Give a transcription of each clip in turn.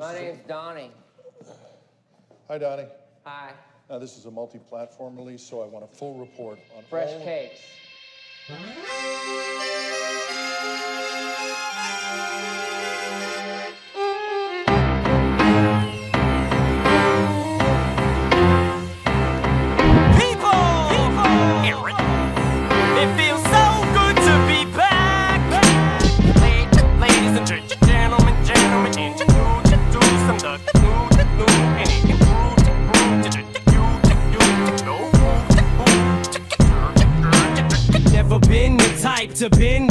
My name's Donny. Hi, Donny. Hi. Now, this is a multi-platform release, so I want a full report on Fresh all- cakes. To bend.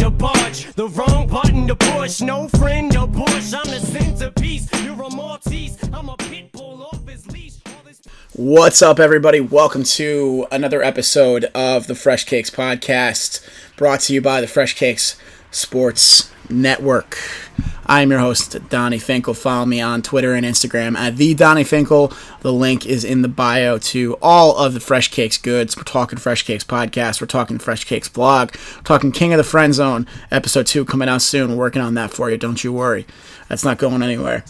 The wrong button to push. No friend push. I'm the centerpiece. You're a Maltese. I'm a pit bull off his leash. What's up, everybody? Welcome to another episode of the Fresh Cakes Podcast, brought to you by the Fresh Cakes Sports Network. I'm your host, Donny Finkel. Follow me on Twitter and Instagram at the Donny Finkel. The link is in the bio to all of the Fresh Cakes goods. We're talking Fresh Cakes Podcast. We're talking Fresh Cakes blog. We're talking King of the Friend Zone, episode two coming out soon. We're working on that for you. Don't you worry. That's not going anywhere.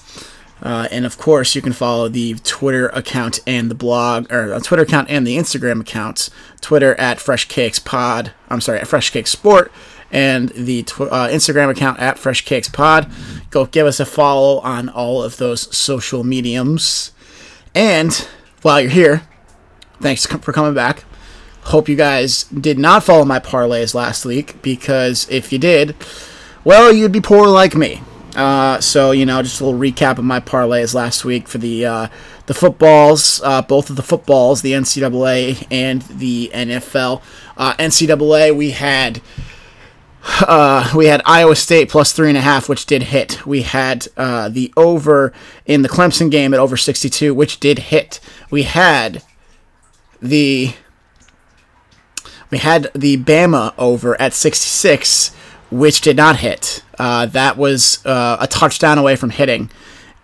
Uh, and of course, you can follow the Twitter account and the blog, or Twitter account and the Instagram accounts. Twitter at Fresh Cakes Pod. I'm sorry, at Fresh Cakes Sport, and the tw- uh, Instagram account at Fresh Cakes Pod. Go give us a follow on all of those social mediums. And while you're here, thanks for coming back. Hope you guys did not follow my parlays last week because if you did, well, you'd be poor like me. Uh, so you know, just a little recap of my parlays last week for the uh, the footballs, uh, both of the footballs, the NCAA and the NFL. Uh, NCAA, we had uh, we had Iowa State plus three and a half, which did hit. We had uh, the over in the Clemson game at over sixty two, which did hit. We had the we had the Bama over at 66, which did not hit. Uh, that was uh, a touchdown away from hitting,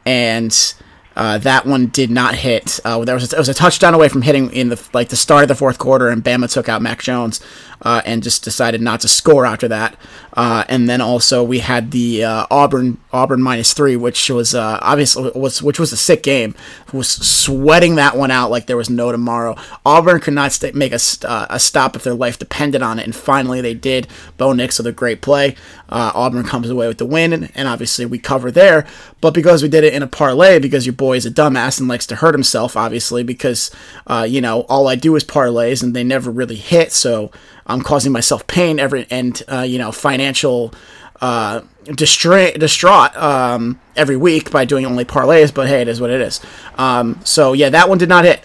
and uh, that one did not hit. Uh, there was a, it was a touchdown away from hitting in the like the start of the fourth quarter, and Bama took out Mac Jones uh, and just decided not to score after that. Uh, and then also we had the uh, Auburn Auburn minus three, which was uh, obviously was which was a sick game. Was sweating that one out like there was no tomorrow. Auburn could not st- make a, uh, a stop if their life depended on it, and finally they did. Bo Nix with a great play. Uh, Auburn comes away with the win, and, and obviously we cover there. But because we did it in a parlay, because your boy is a dumbass and likes to hurt himself, obviously, because uh, you know all I do is parlays and they never really hit, so I'm causing myself pain every and uh, you know financial uh, distra- distraught um, every week by doing only parlays. But hey, it is what it is. Um, so yeah, that one did not hit,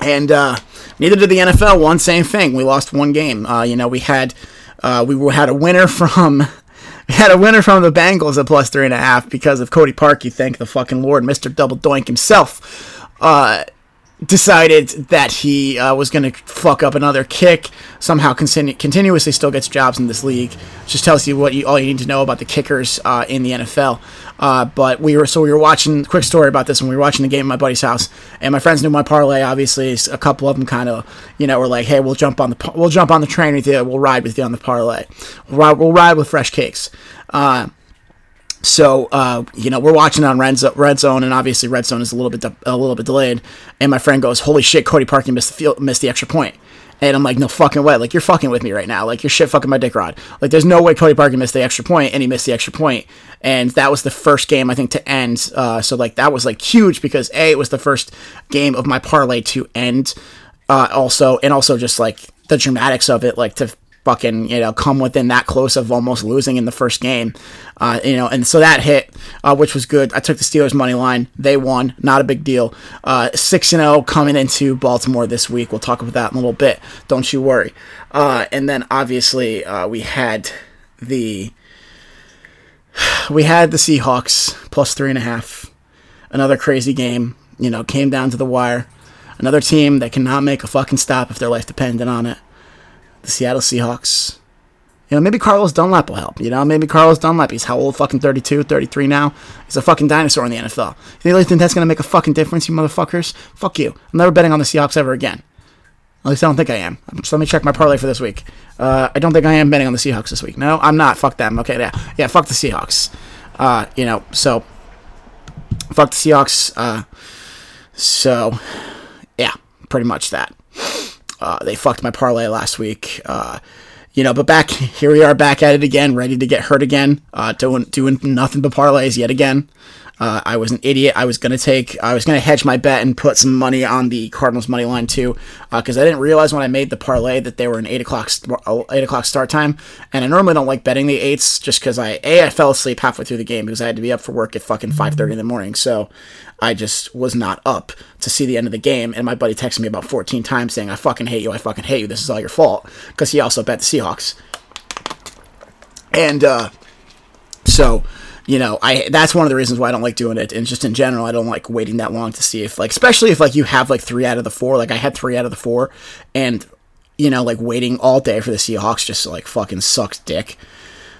and uh, neither did the NFL. One same thing. We lost one game. Uh, you know, we had uh, we had a winner from. We had a winner from the Bengals at plus three and a half because of Cody Parkey. Thank the fucking Lord, Mister Double Doink himself. Decided that he uh, was going to fuck up another kick. Somehow, continu- continuously still gets jobs in this league. Just tells you what you all you need to know about the kickers uh, in the NFL. Uh, but we were so we were watching. Quick story about this when we were watching the game at my buddy's house, and my friends knew my parlay. Obviously, a couple of them kind of you know were like, "Hey, we'll jump on the we'll jump on the train with you. We'll ride with you on the parlay. We'll ride, we'll ride with fresh cakes." Uh, so uh, you know we're watching on red, Zo- red zone, and obviously red zone is a little bit de- a little bit delayed. And my friend goes, "Holy shit, Cody Parkey missed the field, missed the extra point." And I'm like, "No fucking way! Like you're fucking with me right now! Like you're shit fucking my dick rod! Like there's no way Cody Parkey missed the extra point, and he missed the extra point. And that was the first game I think to end. Uh, so like that was like huge because a it was the first game of my parlay to end. Uh, also, and also just like the dramatics of it, like to fucking you know come within that close of almost losing in the first game uh, you know and so that hit uh, which was good. I took the steelers money line. They won. Not a big deal. Uh, 6 and 0 coming into baltimore this week. We'll talk about that in a little bit. Don't you worry. Uh, and then obviously uh, we had the we had the seahawks plus three and a half. Another crazy game you know came down to the wire. Another team that cannot make a fucking stop if their life depended on it the Seattle Seahawks. You know, maybe Carlos Dunlap will help. You know, maybe Carlos Dunlap, he's how old? Fucking 32, 33 now? He's a fucking dinosaur in the NFL. You really think that's going to make a fucking difference, you motherfuckers? Fuck you. I'm never betting on the Seahawks ever again. At least I don't think I am. So let me check my parlay for this week. Uh, I don't think I am betting on the Seahawks this week. No, I'm not. Fuck them. Okay, yeah. Yeah, fuck the Seahawks. Uh, you know, so fuck the Seahawks. Uh, so yeah, pretty much that. Uh, they fucked my parlay last week. Uh, you know, but back here we are back at it again, ready to get hurt again, uh, doing doing nothing but parlays yet again. Uh, I was an idiot. I was gonna take, I was gonna hedge my bet and put some money on the Cardinals money line too, because I didn't realize when I made the parlay that they were an eight o'clock uh, eight o'clock start time, and I normally don't like betting the eights just because I a I fell asleep halfway through the game because I had to be up for work at fucking five thirty in the morning, so I just was not up to see the end of the game. And my buddy texted me about fourteen times saying, "I fucking hate you. I fucking hate you. This is all your fault," because he also bet the Seahawks, and uh, so you know, I that's one of the reasons why I don't like doing it, and just in general, I don't like waiting that long to see if like, especially if like you have like three out of the four. Like I had three out of the four, and you know, like waiting all day for the Seahawks just like fucking sucks dick.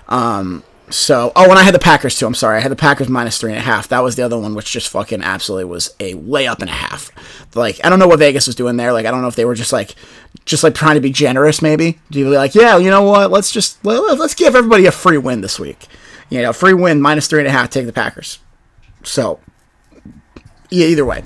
Um. So, oh, and I had the Packers too. I'm sorry, I had the Packers minus three and a half. That was the other one, which just fucking absolutely was a layup and a half. Like, I don't know what Vegas was doing there. Like, I don't know if they were just like, just like trying to be generous, maybe. Do you be like, yeah, you know what? Let's just let's give everybody a free win this week. You know, free win minus three and a half. Take the Packers. So, yeah, either way.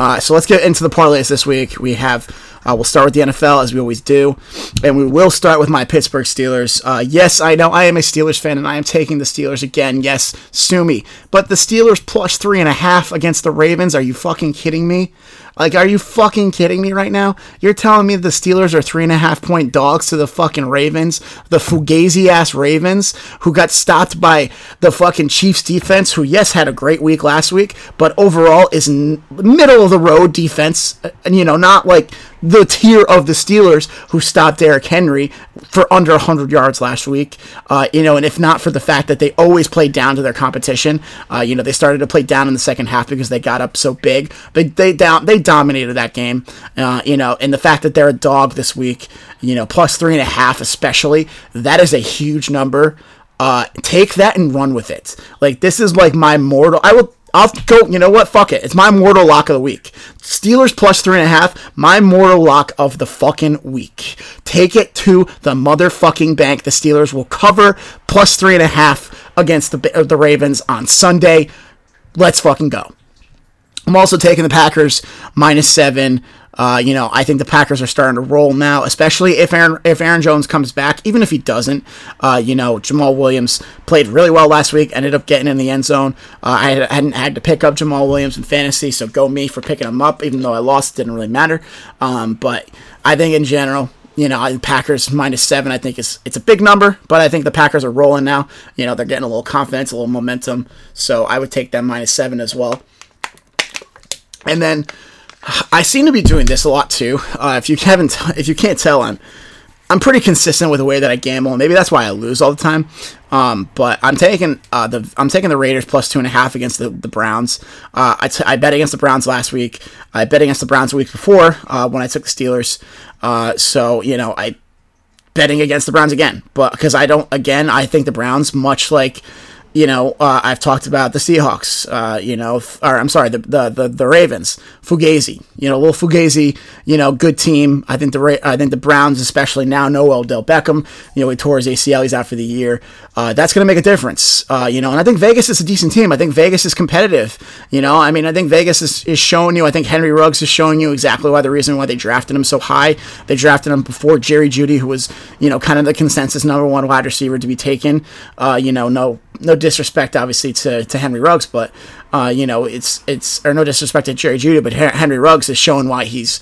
Uh, so let's get into the parlays this week. We have. Uh, we'll start with the NFL as we always do, and we will start with my Pittsburgh Steelers. Uh, yes, I know I am a Steelers fan, and I am taking the Steelers again. Yes, sue me. But the Steelers plus three and a half against the Ravens. Are you fucking kidding me? Like, are you fucking kidding me right now? You're telling me the Steelers are three and a half point dogs to the fucking Ravens, the fugazi ass Ravens, who got stopped by the fucking Chiefs defense, who yes had a great week last week, but overall is n- middle of the road defense, and you know not like the tier of the Steelers who stopped Derrick Henry for under 100 yards last week. Uh, you know, and if not for the fact that they always played down to their competition, uh, you know, they started to play down in the second half because they got up so big. But they down they dominated that game. Uh, you know, and the fact that they're a dog this week, you know, plus three and a half especially, that is a huge number. Uh, take that and run with it. Like this is like my mortal. I will I'll go. You know what? Fuck it. It's my mortal lock of the week. Steelers plus three and a half. My mortal lock of the fucking week. Take it to the motherfucking bank. The Steelers will cover plus three and a half against the uh, the Ravens on Sunday. Let's fucking go. I'm also taking the Packers minus seven. Uh, you know, I think the Packers are starting to roll now, especially if Aaron if Aaron Jones comes back. Even if he doesn't, uh, you know, Jamaal Williams played really well last week. Ended up getting in the end zone. Uh, I hadn't had to pick up Jamaal Williams in fantasy, so go me for picking him up. Even though I lost, didn't really matter. Um, but I think in general, you know, Packers minus seven, I think is it's a big number, but I think the Packers are rolling now. You know, they're getting a little confidence, a little momentum, so I would take them minus seven as well. And then I seem to be doing this a lot too. Uh, if you haven't, if you can't tell, I'm I'm pretty consistent with the way that I gamble, maybe that's why I lose all the time. Um, but I'm taking uh, the I'm taking the Raiders plus two and a half against the, the Browns. Uh, I, t- I bet against the Browns last week. I bet against the Browns a week before uh, when I took the Steelers. Uh, so you know I betting against the Browns again, but because I don't again I think the Browns much like you know, uh, I've talked about the Seahawks, uh, you know, or I'm sorry, the, the, the, the, Ravens, Fugazi, you know, little Fugazi, you know, good team. I think the I think the Browns, especially now, no Odell Beckham, you know, he tore his ACL, he's out for the year. Uh, that's going to make a difference, uh, you know, and I think Vegas is a decent team. I think Vegas is competitive, you know, I mean, I think Vegas is, is showing you, I think Henry Ruggs is showing you exactly why the reason why they drafted him so high. They drafted him before Jerry Jeudy, who was, you know, kind of the consensus number one wide receiver to be taken. Uh, you know, no no disrespect, obviously, to, to Henry Ruggs, but uh, you know, it's it's or no disrespect to Jerry Jeudy, but Henry Ruggs is showing why he's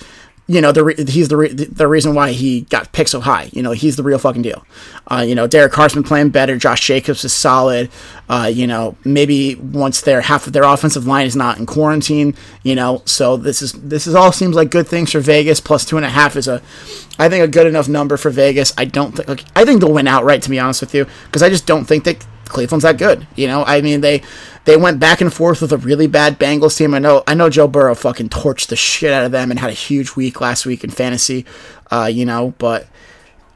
you know, the he's the re- the reason why he got picked so high. You know, he's the real fucking deal. Uh, you know, Derek Carr's been playing better. Josh Jacobs is solid. Uh, you know, maybe once their half of their offensive line is not in quarantine. You know, so this is this is all seems like good things for Vegas. Plus two and a half is a, I think a good enough number for Vegas. I don't think like, I think they'll win outright. To be honest with you, because I just don't think that Cleveland's that good. You know, I mean they they went back and forth with a really bad Bengals team. I know I know Joe Burrow fucking torched the shit out of them and had a huge week last week in fantasy. Uh, you know, but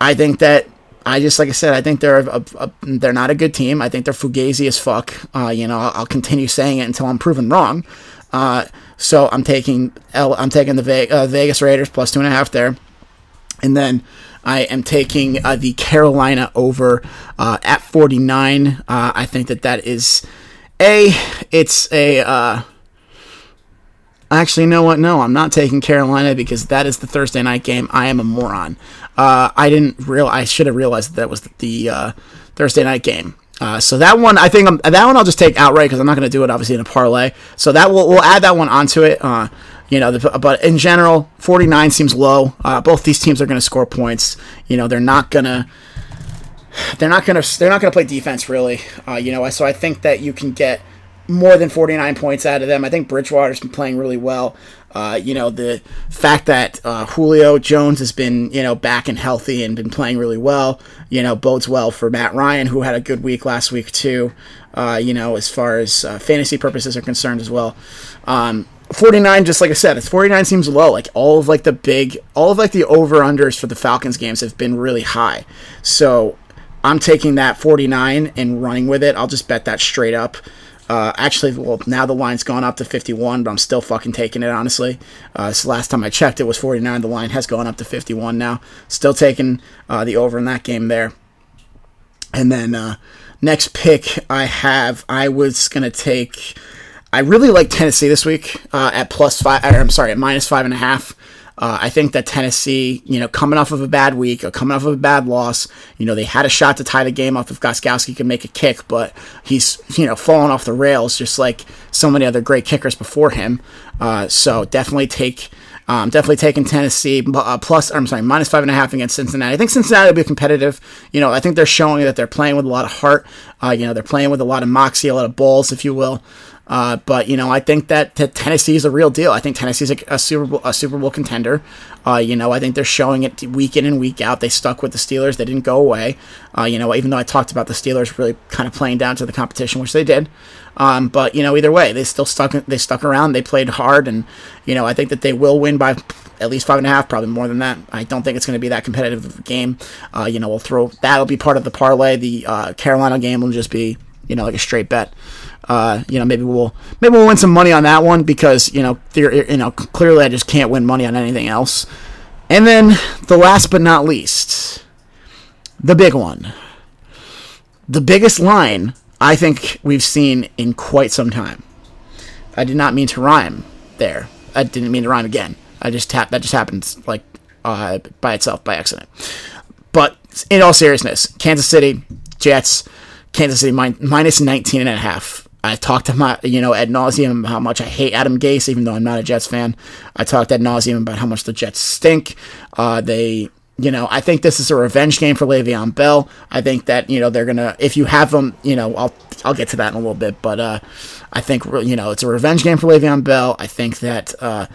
I think that I just like I said, I think they're a, a, they're not a good team. I think they're fugazi as fuck. Uh, you know, I'll, I'll, continue saying it until I'm proven wrong. Uh, so I'm taking L, I'm taking the Ve- uh, Vegas Raiders plus two and a half there, and then I am taking uh, the Carolina over uh, at 49. Uh, I think that that is a it's a Actually, you know what? No, I'm not taking Carolina because that is the Thursday night game. I am a moron. Uh, I didn't real. I should have realized that, that was the uh, Thursday night game. Uh, so that one, I think I'm, that one I'll just take outright because I'm not going to do it obviously in a parlay. So that will we'll add that one onto it. You know, the, but in general, 49 seems low. Uh, both these teams are going to score points. You know, they're not gonna they're not gonna they're not gonna play defense really. Uh, you know, so I think that you can get more than 49 points out of them. I think Bridgewater's been playing really well. Uh, you know, the fact that uh, Julio Jones has been, you know, back and healthy and been playing really well, you know, bodes well for Matt Ryan, who had a good week last week, too, uh, you know, as far as uh, fantasy purposes are concerned as well. Um, 49 just like i said it's 49 seems low like all of like the big all of like the over unders for the falcons games have been really high so i'm taking that 49 and running with it i'll just bet that straight up uh, actually, well, now the line's gone up to 51, but I'm still fucking taking it, honestly. Uh, so last time I checked, it was 49. The line has gone up to 51 now. Still taking uh, the over in that game there. And then uh, next pick I have, I was to take. I really like Tennessee this week uh, at plus five. Or, I'm sorry, at minus five and a half. Uh, I think that Tennessee, you know, coming off of a bad week, or coming off of a bad loss, you know, they had a shot to tie the game off if Gostkowski could make a kick, but he's, you know, fallen off the rails just like so many other great kickers before him. Uh, so definitely take. Um, definitely taking Tennessee uh, plus, I'm sorry, minus five and a half against Cincinnati. I think Cincinnati will be competitive. You know, I think they're showing that they're playing with a lot of heart. Uh, you know, they're playing with a lot of moxie, a lot of balls, if you will. Uh, but you know, I think that, that Tennessee is a real deal. I think Tennessee's a, a Super Bowl a Super Bowl contender. Uh, you know, I think they're showing it week in and week out. They stuck with the Steelers. They didn't go away. Uh, you know, even though I talked about the Steelers really kind of playing down to the competition, which they did. Um, but you know, either way, they still stuck. They stuck around. They played hard, and you know, I think that they will win by at least five and a half, probably more than that. I don't think it's going to be that competitive of a game. Uh, you know, we'll throw that'll be part of the parlay. The uh, Carolina game will just be you know like a straight bet. Uh, you know, maybe we'll maybe we'll win some money on that one because you know, you know, clearly I just can't win money on anything else. And then the last but not least, the big one, the biggest line I think we've seen in quite some time. I did not mean to rhyme there. I didn't mean to rhyme again. I just tap that just happens like uh, by itself by accident. But in all seriousness, Kansas City Jets, Kansas City min- minus 19 and a half I talked to my, you know, ad nauseum how much I hate Adam Gase, even though I'm not a Jets fan. I talked ad nauseum about how much the Jets stink. Uh, they, you know, I think this is a revenge game for Le'Veon Bell. I think that you know they're gonna, if you have them, you know, I'll I'll get to that in a little bit, but uh, I think you know it's a revenge game for Le'Veon Bell. I think that uh,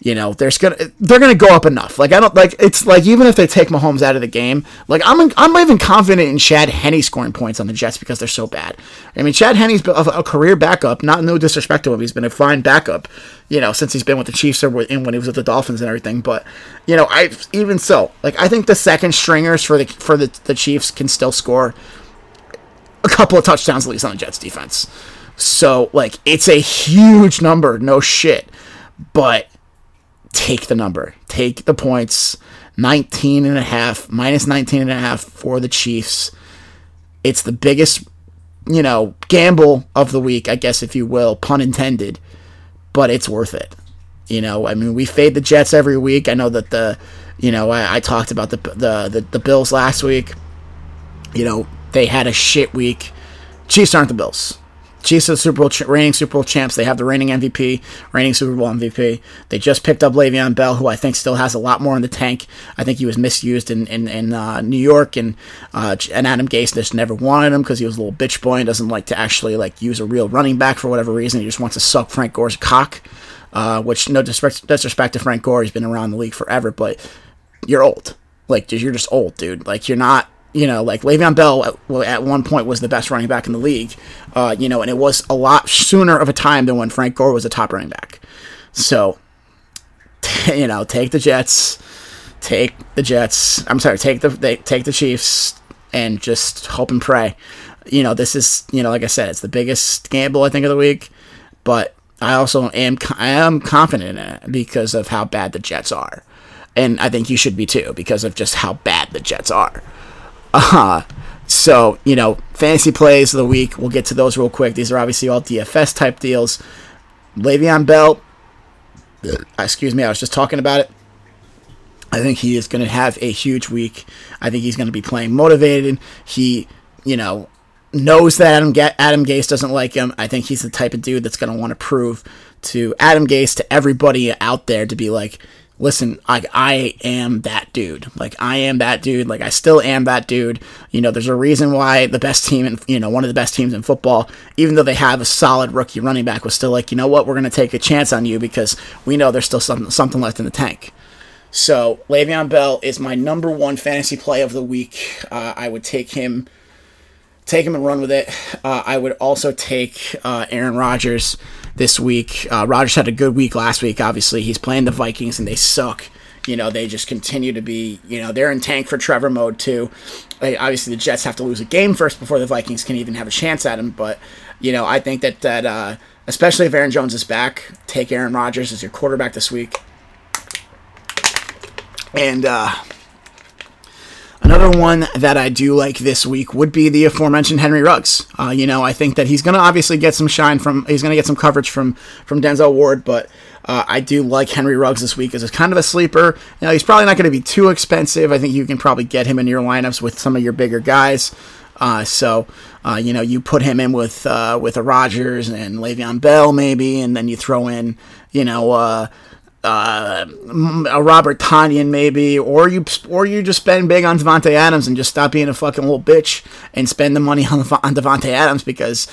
you know, there's gonna they're gonna go up enough. Like I don't like it's like even if they take Mahomes out of the game, like I'm I'm even confident in Chad Henne scoring points on the Jets because they're so bad. I mean, Chad Henne's a, a career backup. Not no disrespect to him, he's been a fine backup. You know, since he's been with the Chiefs or in when he was with the Dolphins and everything. But you know, I even so, like I think the second stringers for the for the the Chiefs can still score a couple of touchdowns at least on the Jets defense. So like it's a huge number, no shit, but take the number, take the points. 19 and a half, minus 19 and a half for the Chiefs. It's the biggest, you know, gamble of the week, I guess, if you will, pun intended, but it's worth it. You know, I mean, we fade the Jets every week. I know that the, you know, I, I talked about the, the, the, the Bills last week. You know, they had a shit week. Chiefs aren't the Bills. Chiefs are the Super Bowl reigning Super Bowl champs. They have the reigning MVP, reigning Super Bowl MVP. They just picked up Le'Veon Bell, who I think still has a lot more in the tank. I think he was misused in in, in uh, New York, and uh, and Adam Gase just never wanted him because he was a little bitch boy and doesn't like to actually like use a real running back for whatever reason. He just wants to suck Frank Gore's cock. Uh, which no disrespect to Frank Gore, he's been around the league forever, but you're old. Like you're just old, dude. Like you're not you know, like Le'Veon Bell at, at, one point was the best running back in the league, uh, you know, and it was a lot sooner of a time than when Frank Gore was a top running back. So, you know, take the Jets, take the Jets. I'm sorry, take the they, take the Chiefs, and just hope and pray. You know, this is you know, like I said, it's the biggest gamble I think of the week, but I also am I am confident in it because of how bad the Jets are, and I think you should be too because of just how bad the Jets are. Uh, so, you know, fantasy plays of the week, we'll get to those real quick. These are obviously all DFS type deals. Le'Veon Bell, excuse me, I was just talking about it. I think he is going to have a huge week. I think he's going to be playing motivated. He, you know, knows that Adam Ga- Adam Gase doesn't like him. I think he's the type of dude that's going to want to prove to Adam Gase to everybody out there to be like, listen, I I am that dude. Like I am that dude. Like I still am that dude. You know, there's a reason why the best team in you know one of the best teams in football, even though they have a solid rookie running back, was still like, you know what, we're going to take a chance on you because we know there's still something something left in the tank. So Le'Veon Bell is my number one fantasy play of the week. Uh, I would take him, take him and run with it. Uh, I would also take uh, Aaron Rodgers this week. Uh, Rodgers had a good week last week. Obviously, he's playing the Vikings and they suck. You know, they just continue to be. You know, they're in tank for Trevor mode too. Obviously, the Jets have to lose a game first before the Vikings can even have a chance at him. But you know, I think that that uh, especially if Aaron Jones is back, take Aaron Rodgers as your quarterback this week. And uh, another one that I do like this week would be the aforementioned Henry Ruggs. Uh, you know, I think that he's going to obviously get some shine from, he's going to get some coverage from from Denzel Ward, but uh, I do like Henry Ruggs this week as a kind of a sleeper. You know, he's probably not going to be too expensive. I think you can probably get him in your lineups with some of your bigger guys. Uh, so, uh, you know, you put him in with uh, with a Rodgers and Le'Veon Bell maybe, and then you throw in, you know, uh, a Robert Tonyan maybe, or you or you just spend big on Davante Adams and just stop being a fucking little bitch and spend the money on on Davante Adams because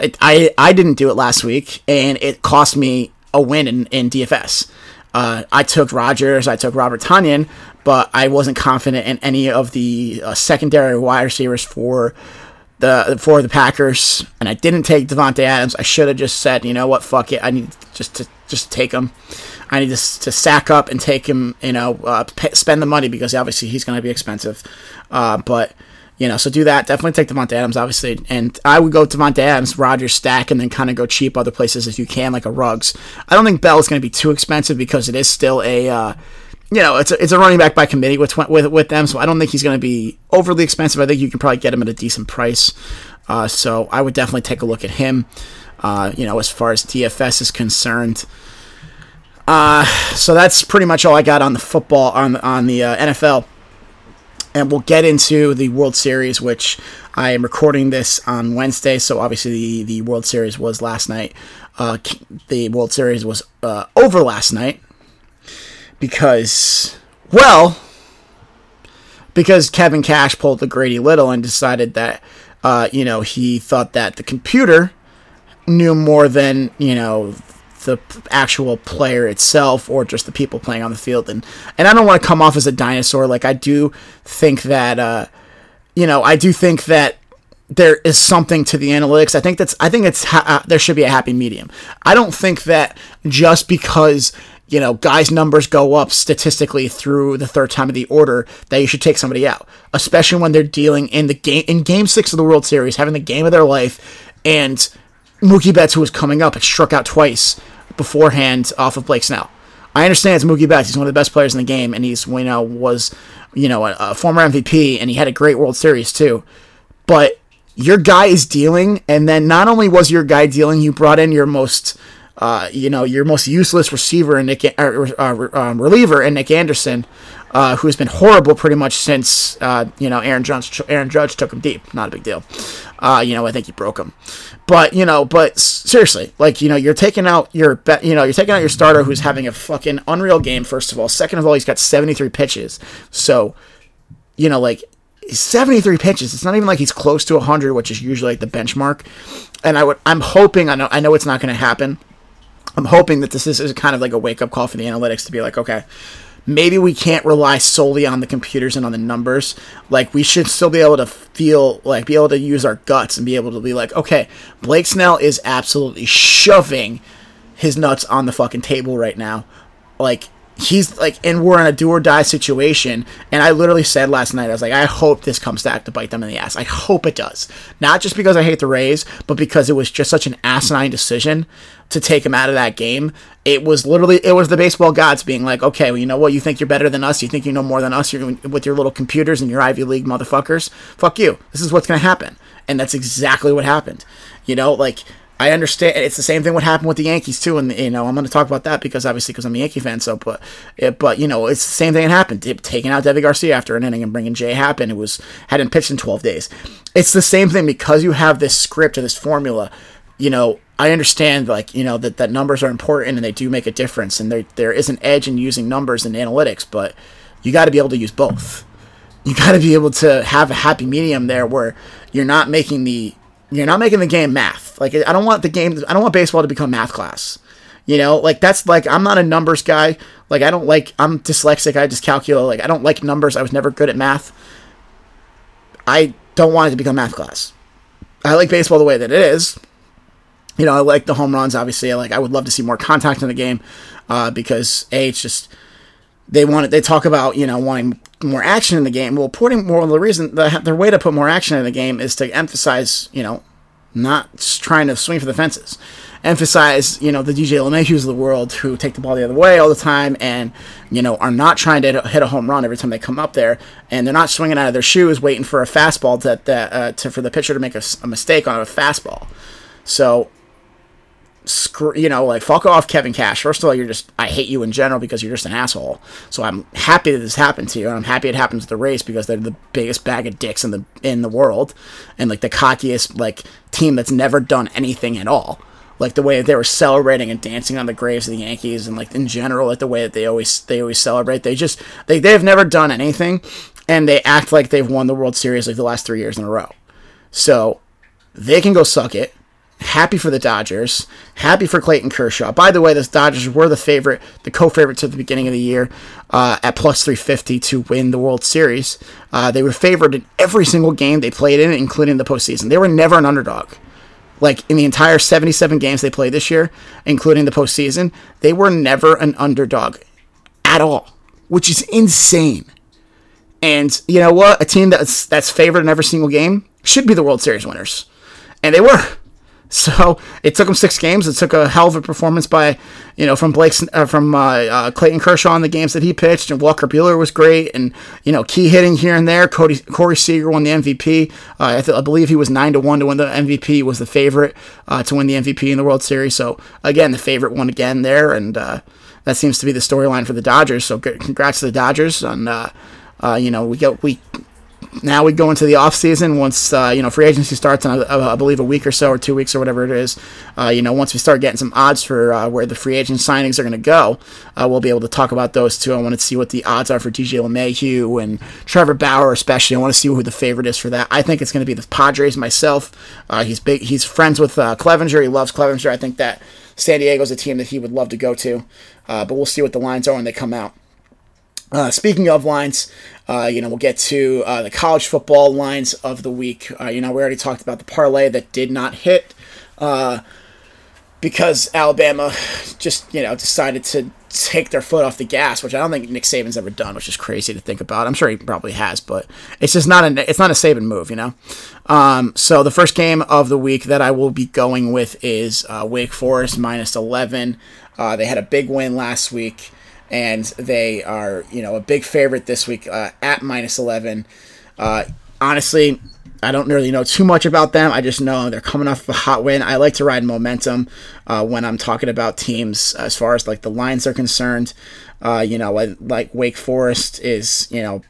it, I I didn't do it last week and it cost me a win in, in DFS. Uh, I took Rodgers, I took Robert Tonyan, but I wasn't confident in any of the uh, secondary wide receivers for the for the Packers, and I didn't take Davante Adams. I should have just said, you know what, fuck it, I need just to just take him. I need to, to sack up and take him, you know, uh, spend the money because obviously he's going to be expensive. Uh, but you know, so do that. Definitely take Davante Adams, obviously, and I would go Davante Adams, Rodgers stack, and then kind of go cheap other places if you can, like a Ruggs. I don't think Bell is going to be too expensive because it is still a. Uh, you know, it's a, it's a running back by committee with with with them, so I don't think he's going to be overly expensive. I think you can probably get him at a decent price. Uh, so I would definitely take a look at him. Uh, you know, as far as DFS is concerned. Uh, so that's pretty much all I got on the football on on the uh, NFL, and we'll get into the World Series, which I am recording this on Wednesday. So obviously the the World Series was last night. Uh, the World Series was uh, over last night because, well, because Kevin Cash pulled the Grady Little and decided that, uh, you know, he thought that the computer knew more than, you know, the actual player itself or just the people playing on the field. And, and I don't want to come off as a dinosaur. Like, I do think that, uh, you know, I do think that there is something to the analytics. I think that's I think it's ha- uh, there should be a happy medium. I don't think that just because you know guys' numbers go up statistically through the third time of the order that you should take somebody out, especially when they're dealing in the game in Game Six of the World Series, having the game of their life, and Mookie Betts, who was coming up, had struck out twice beforehand off of Blake Snell. I understand it's Mookie Betts; he's one of the best players in the game, and he's you know was you know a, a former MVP, and he had a great World Series too, but your guy is dealing, and then not only was your guy dealing, you brought in your most, uh, you know, your most useless receiver and Nick uh, uh, reliever and Nick Anderson, uh, who has been horrible pretty much since uh, you know Aaron Judge Aaron Judge took him deep. Not a big deal. Uh, you know, I think he broke him, but you know, but seriously, like you know, you're taking out your you know you're taking out your starter who's having a fucking unreal game. First of all, second of all, he's got 73 pitches, so you know, like 73 pitches. It's not even like he's close to 100, which is usually like the benchmark. And I would, I'm hoping, I know, I know it's not going to happen. I'm hoping that this is, is kind of like a wake up call for the analytics to be like, okay, maybe we can't rely solely on the computers and on the numbers. Like we should still be able to feel like be able to use our guts and be able to be like, okay, Blake Snell is absolutely shoving his nuts on the fucking table right now. Like he's like and we're in a do or die situation. And i literally said last night i was like i hope this comes back to bite them in the ass. I hope it does. Not just because i hate the rays but because it was just such an asinine decision to take him out of that game. It was literally it was the baseball gods being like okay well you know what? You think you're better than us. You think you know more than us. You're with your little computers and your ivy league motherfuckers. Fuck you. This is what's going to happen. And that's exactly what happened. You know like I understand. It's the same thing what happened with the Yankees too, and you know I'm going to talk about that because obviously because I'm a Yankee fan. So, but it, but you know it's the same thing that happened. Taking out Deivi Garcia after an inning and bringing Jay Happen, it was hadn't pitched in 12 days. It's the same thing because you have this script or this formula. You know, I understand like you know that that numbers are important and they do make a difference, and there there is an edge in using numbers and analytics, but you got to be able to use both. You got to be able to have a happy medium there where you're not making the you're not making the game math. Like I don't want the game. I don't want baseball to become math class. You know, like that's like I'm not a numbers guy. Like I don't like I'm dyslexic. I just calculate. Like I don't like numbers. I was never good at math. I don't want it to become math class. I like baseball the way that it is. You know, I like the home runs. Obviously, like I would love to see more contact in the game uh, because a it's just they want they talk about you know wanting more action in the game. Well, putting more the reason the, their way to put more action in the game is to emphasize you know not trying to swing for the fences. Emphasize, you know, the DJ LeMahieu's of the world who take the ball the other way all the time and, you know, are not trying to hit a home run every time they come up there. And they're not swinging out of their shoes waiting for a fastball to, that, uh, to for the pitcher to make a, a mistake on a fastball. So you know, like fuck off, Kevin Cash. First of all, you're just I hate you in general because you're just an asshole. So I'm happy that this happened to you, and I'm happy it happened to the race because they're the biggest bag of dicks in the in the world, and like the cockiest like team that's never done anything at all. Like the way they were celebrating and dancing on the graves of the Yankees, and like in general, like the way that they always they always celebrate. They just they they've never done anything, and they act like they've won the World Series like the last three years in a row. So they can go suck it happy for the Dodgers, happy for Clayton Kershaw. By the way, the Dodgers were the favorite, the co-favorites at the beginning of the year uh, at plus 350 to win the World Series. Uh, they were favored in every single game they played in, including the postseason. They were never an underdog. Like in the entire 77 games they played this year, including the postseason, they were never an underdog at all, which is insane. And you know what? A team that's that's favored in every single game should be the World Series winners, and they were. So it took him six games. It took a hell of a performance by, you know, from Blake, uh, from uh, uh, Clayton Kershaw in the games that he pitched, and Walker Buehler was great, and you know, key hitting here and there. Cody Corey Seager won the MVP. Uh, I, th- I, believe he was nine to one to win the MVP. Was the favorite uh, to win the MVP in the World Series. So again, the favorite won again there, and uh, that seems to be the storyline for the Dodgers. So congrats to the Dodgers on. you know, we go we now we go into the off season once uh, you know free agency starts in I, I, believe a week or so or two weeks or whatever it is. Uh, you know once we start getting some odds for uh, where the free agent signings are going to go, uh, we'll be able to talk about those too. I want to see what the odds are for DJ LeMahieu and Trevor Bauer especially. I want to see who the favorite is for that. I think it's going to be the Padres myself. Uh, he's big. He's friends with uh, Clevinger. He loves Clevinger. I think that San Diego's a team that he would love to go to. but we'll see what the lines are when they come out. Uh, speaking of lines, uh, you know, we'll get to uh, the college football lines of the week. Uh, you know, we already talked about the parlay that did not hit uh, because Alabama just, you know, decided to take their foot off the gas, which I don't think Nick Saban's ever done, which is crazy to think about. I'm sure he probably has, but it's just not a it's not a Saban move, you know. Um, so the first game of the week that I will be going with is uh, Wake Forest minus 11. they had a big win last week and they are you know a big favorite this week uh, at minus 11 uh, honestly i don't really know too much about them. I just know they're coming off a hot win. I like to ride momentum uh, when i'm talking about teams as far as like the lines are concerned. Uh, you know like wake forest is you know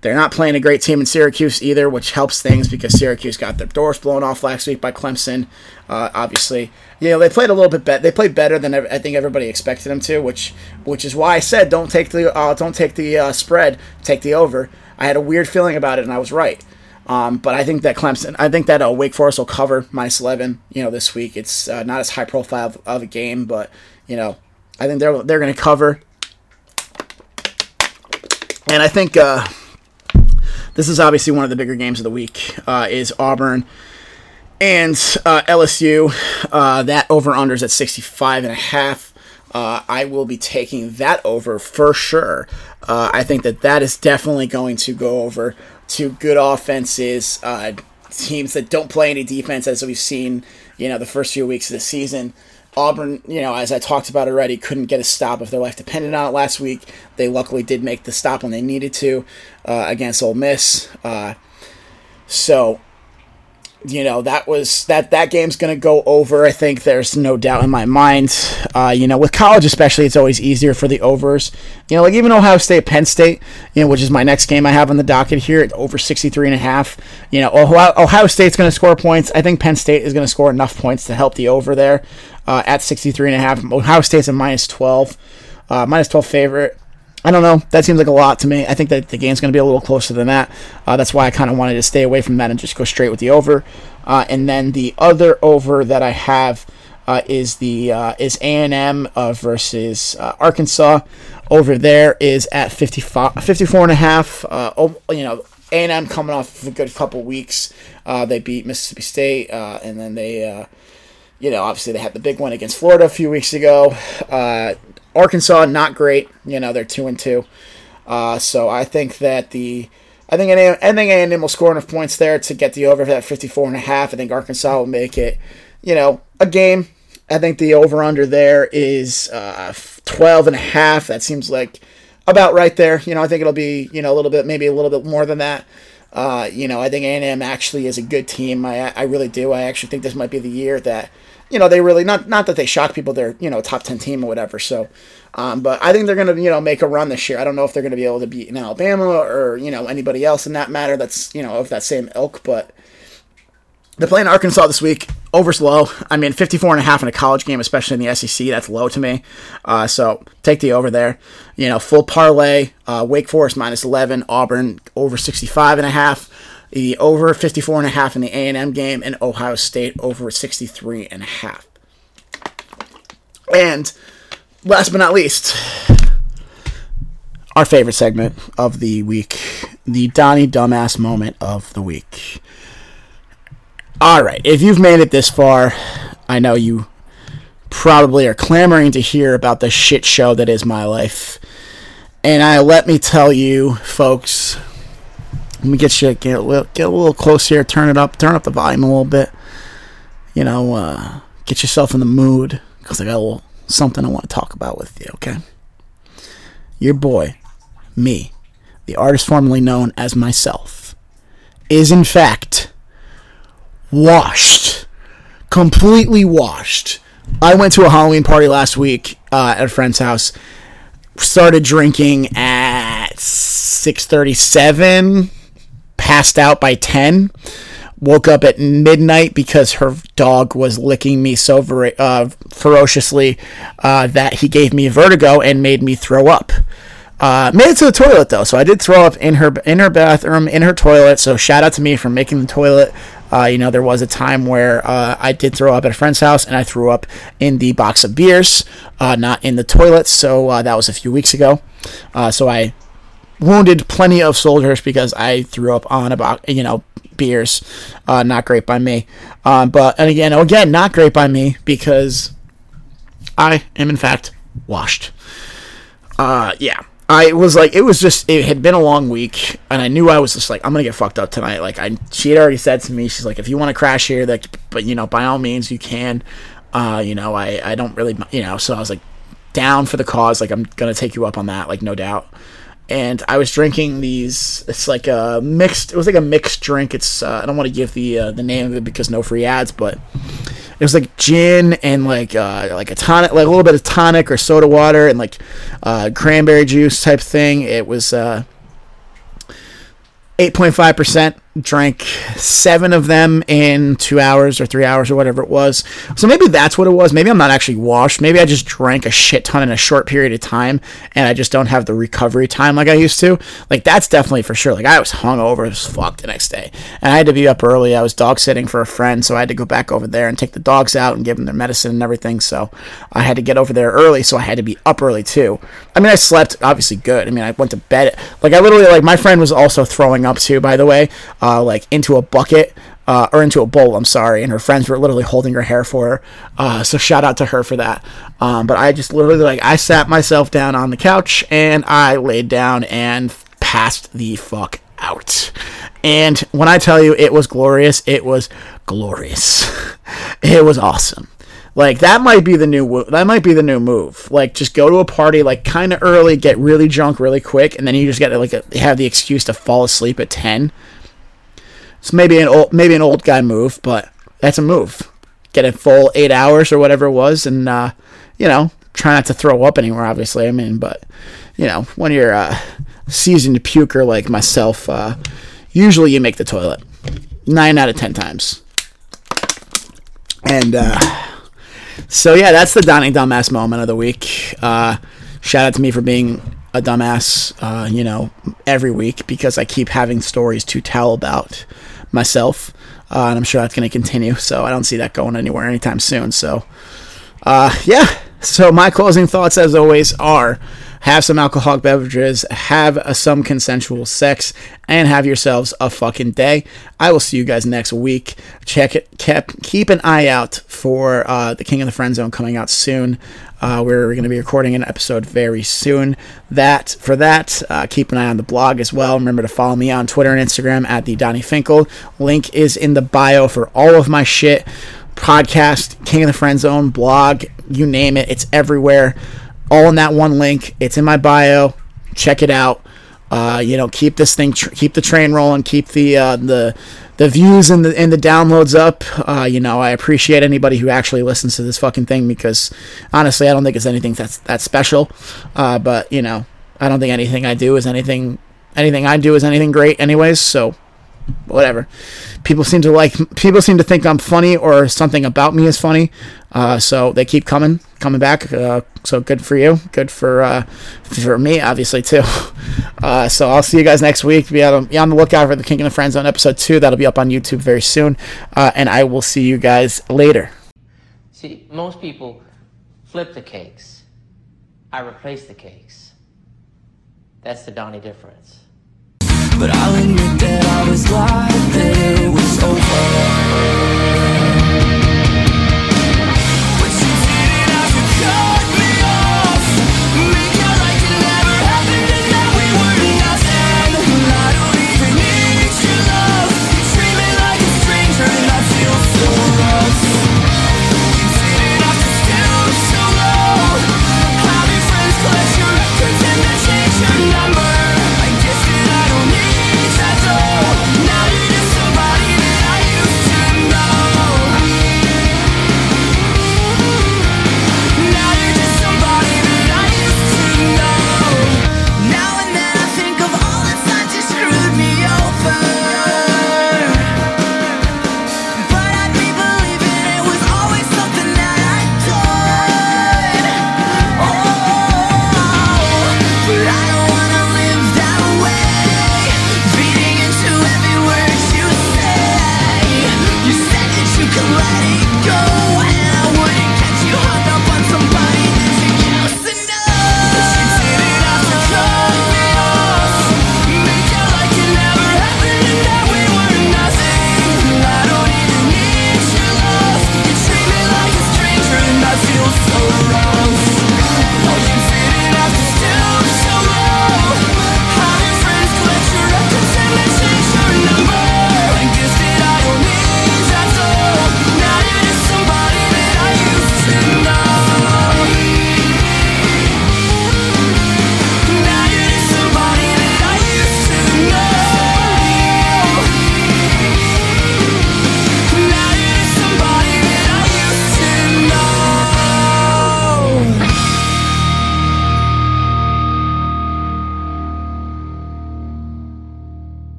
they're not playing a great team in Syracuse either, which helps things because Syracuse got their doors blown off last week by Clemson. Uh, obviously, you know they played a little bit better. They played better than I think everybody expected them to, which which is why I said don't take the uh, don't take the uh, spread, take the over. I had a weird feeling about it, and I was right. Um, but I think that Clemson, I think that uh, Wake Forest will cover minus eleven. You know, this week it's uh, not as high profile of, of, a game, but you know, I think they're they're going to cover. And I think uh, this is obviously one of the bigger games of the week. Uh, is Auburn and uh, LSU. Uh, that over unders at 65 and a half. Uh, I will be taking that over for sure. Uh, I think that that is definitely going to go over to good offenses, uh, teams that don't play any defense, as we've seen, you know, the first few weeks of the season. Auburn, you know, as I talked about already, couldn't get a stop if their life depended on it last week. They luckily did make the stop when they needed to uh, against Ole Miss. Uh, so you know that was that that game's going to go over. I think there's no doubt in my mind. Uh, you know, with college especially, it's always easier for the overs. You know, like even Ohio State, Penn State, you know, which is my next game I have on the docket here, at over 63 and a half. You know, Ohio, Ohio State's going to score points. I think Penn State is going to score enough points to help the over there uh, at 63 and a half. Ohio State's a minus 12, uh, minus 12 favorite. I don't know. That seems like a lot to me. I think that the game's going to be a little closer than that. Uh, that's why I kind of wanted to stay away from that and just go straight with the over. Uh, and then the other over that I have uh, is the uh, is A and M uh, versus uh, Arkansas. Over there is at 55, 54 and a half. Oh, you know, A and M coming off of a good couple weeks. they beat Mississippi State, and then they you know, obviously they had the big one against Florida a few weeks ago. Uh, Arkansas, not great. You know, they're two and two. Uh, so I think that the I think A I think A&M will score enough points there to get the over for that 54 and a half. I think Arkansas will make it, you know, a game. I think the over under there is uh, 12 and a half. That seems like about right there. You know, I think it'll be, you know, a little bit maybe a little bit more than that. Uh, you know, I think A&M actually is a good team. I I really do. I actually think this might be the year that you know, they really not not that they shock people. They're you know top ten team or whatever. So, um, but I think they're gonna you know make a run this year. I don't know if they're gonna be able to beat in Alabama or you know anybody else in that matter. That's you know of that same ilk. But they're playing Arkansas this week. Over's low. I mean, 54 and a half in a college game, especially in the SEC, that's low to me. Uh, so take the over there. You know, full parlay. Uh, Wake Forest minus 11. Auburn over 65 and a half the over 54 and a half in the A&M game and Ohio State over 63 and a half. And last but not least, our favorite segment of the week, the Donny Dumbass moment of the week. All right, if you've made it this far, I know you probably are clamoring to hear about the shit show that is my life. And I let me tell you, folks, let me get you get a little, get a little close here. Turn it up. Turn up the volume a little bit. You know, uh, get yourself in the mood because I got a little something I want to talk about with you. Okay. Your boy, me, the artist formerly known as myself, is in fact washed, completely washed. I went to a Halloween party last week uh, at a friend's house. Started drinking at six thirty-seven passed out by 10 woke up at midnight because her dog was licking me so ver- uh, ferociously uh, that he gave me vertigo and made me throw up. Uh, made it to the toilet though, so I did throw up in her in her bathroom in her toilet. So shout out to me for making the toilet. Uh, you know, there was a time where uh, I did throw up at a friend's house, and I threw up in the box of beers, uh, not in the toilet. So uh, that was a few weeks ago. Uh, so I wounded plenty of soldiers because I threw up on about you know beers. Uh, not great by me. Um, but and again, again, not great by me because I am in fact washed. Uh, yeah. I was like, it was just, it had been a long week, and I knew I was just like, I'm gonna get fucked up tonight. Like, I, she had already said to me, she's like, if you want to crash here, that, but you know, by all means, you can. Uh, you know, I, I don't really, you know, so I was like, down for the cause. Like, I'm gonna take you up on that. Like, no doubt and I was drinking these. It's like a mixed. It was like a mixed drink. It's uh, I don't want to give the uh, the name of it because no free ads, but it was like gin and like uh, like a tonic, like a little bit of tonic or soda water and like uh, cranberry juice type thing. It was uh, eight point five percent drank seven of them in two hours or three hours or whatever it was. So maybe that's what it was. Maybe I'm not actually washed. Maybe I just drank a shit ton in a short period of time and I just don't have the recovery time like I used to. Like that's definitely for sure. Like I was hungover as fuck the next day and I had to be up early. I was dog sitting for a friend, so I had to go back over there and take the dogs out and give them their medicine and everything. So I had to get over there early, so I had to be up early too. I mean, I slept obviously good. I mean, I went to bed. Like I literally like my friend was also throwing up too, by the way uh, like into a bucket uh, or into a bowl. I'm sorry, and her friends were literally holding her hair for her. Uh, so shout out to her for that. Um, but I just literally like I sat myself down on the couch and I laid down and passed the fuck out. And when I tell you it was glorious, it was glorious. it was awesome. Like that might be the new that might be the new move. Like just go to a party like kind of early, get really drunk really quick, and then you just get like a, have the excuse to fall asleep at ten It's maybe an old maybe an old guy move, but that's a move. Get a full eight hours or whatever it was, and uh, you know, try not to throw up anywhere. Obviously, I mean, but you know, when you're a seasoned puker like myself, uh, usually you make the toilet nine out of ten times. And uh, so yeah, that's the Donny dumbass moment of the week. Uh, shout out to me for being a dumbass, uh, you know, every week because I keep having stories to tell about myself, uh, and I'm sure that's going to continue. So I don't see that going anywhere anytime soon. So, uh, yeah. So my closing thoughts, as always, are have some alcoholic beverages, have uh, some consensual sex, and have yourselves a fucking day. I will see you guys next week. Check it. Keep, keep an eye out for uh, the King of the Friend Zone coming out soon. Uh, we're going to be recording an episode very soon. That for that, uh, keep an eye on the blog as well. Remember to follow me on Twitter and Instagram at the Donny Finkel. Link is in the bio for all of my shit. Podcast, King of the Friend Zone, blog, you name it, it's everywhere all in that one link. It's in my bio. Check it out. Uh, you know, keep this thing, tr- keep the train rolling, keep the uh, the the views and the and the downloads up. Uh, you know, I appreciate anybody who actually listens to this fucking thing because honestly, I don't think it's anything that's that special. Uh, but you know, I don't think anything I do is anything anything I do is anything great, anyways. So whatever. People seem to like. People seem to think I'm funny or something about me is funny. Uh, so they keep coming, coming back. Uh, so good for you. Good for uh, for me, obviously too. Uh, so I'll see you guys next week. Be on, be on the lookout for the King of the Friend Zone episode two. That'll be up on YouTube very soon. Uh, and I will see you guys later. See, most people flip the cakes. I replace the cakes. That's the Donny difference. But I'll admit that I was was over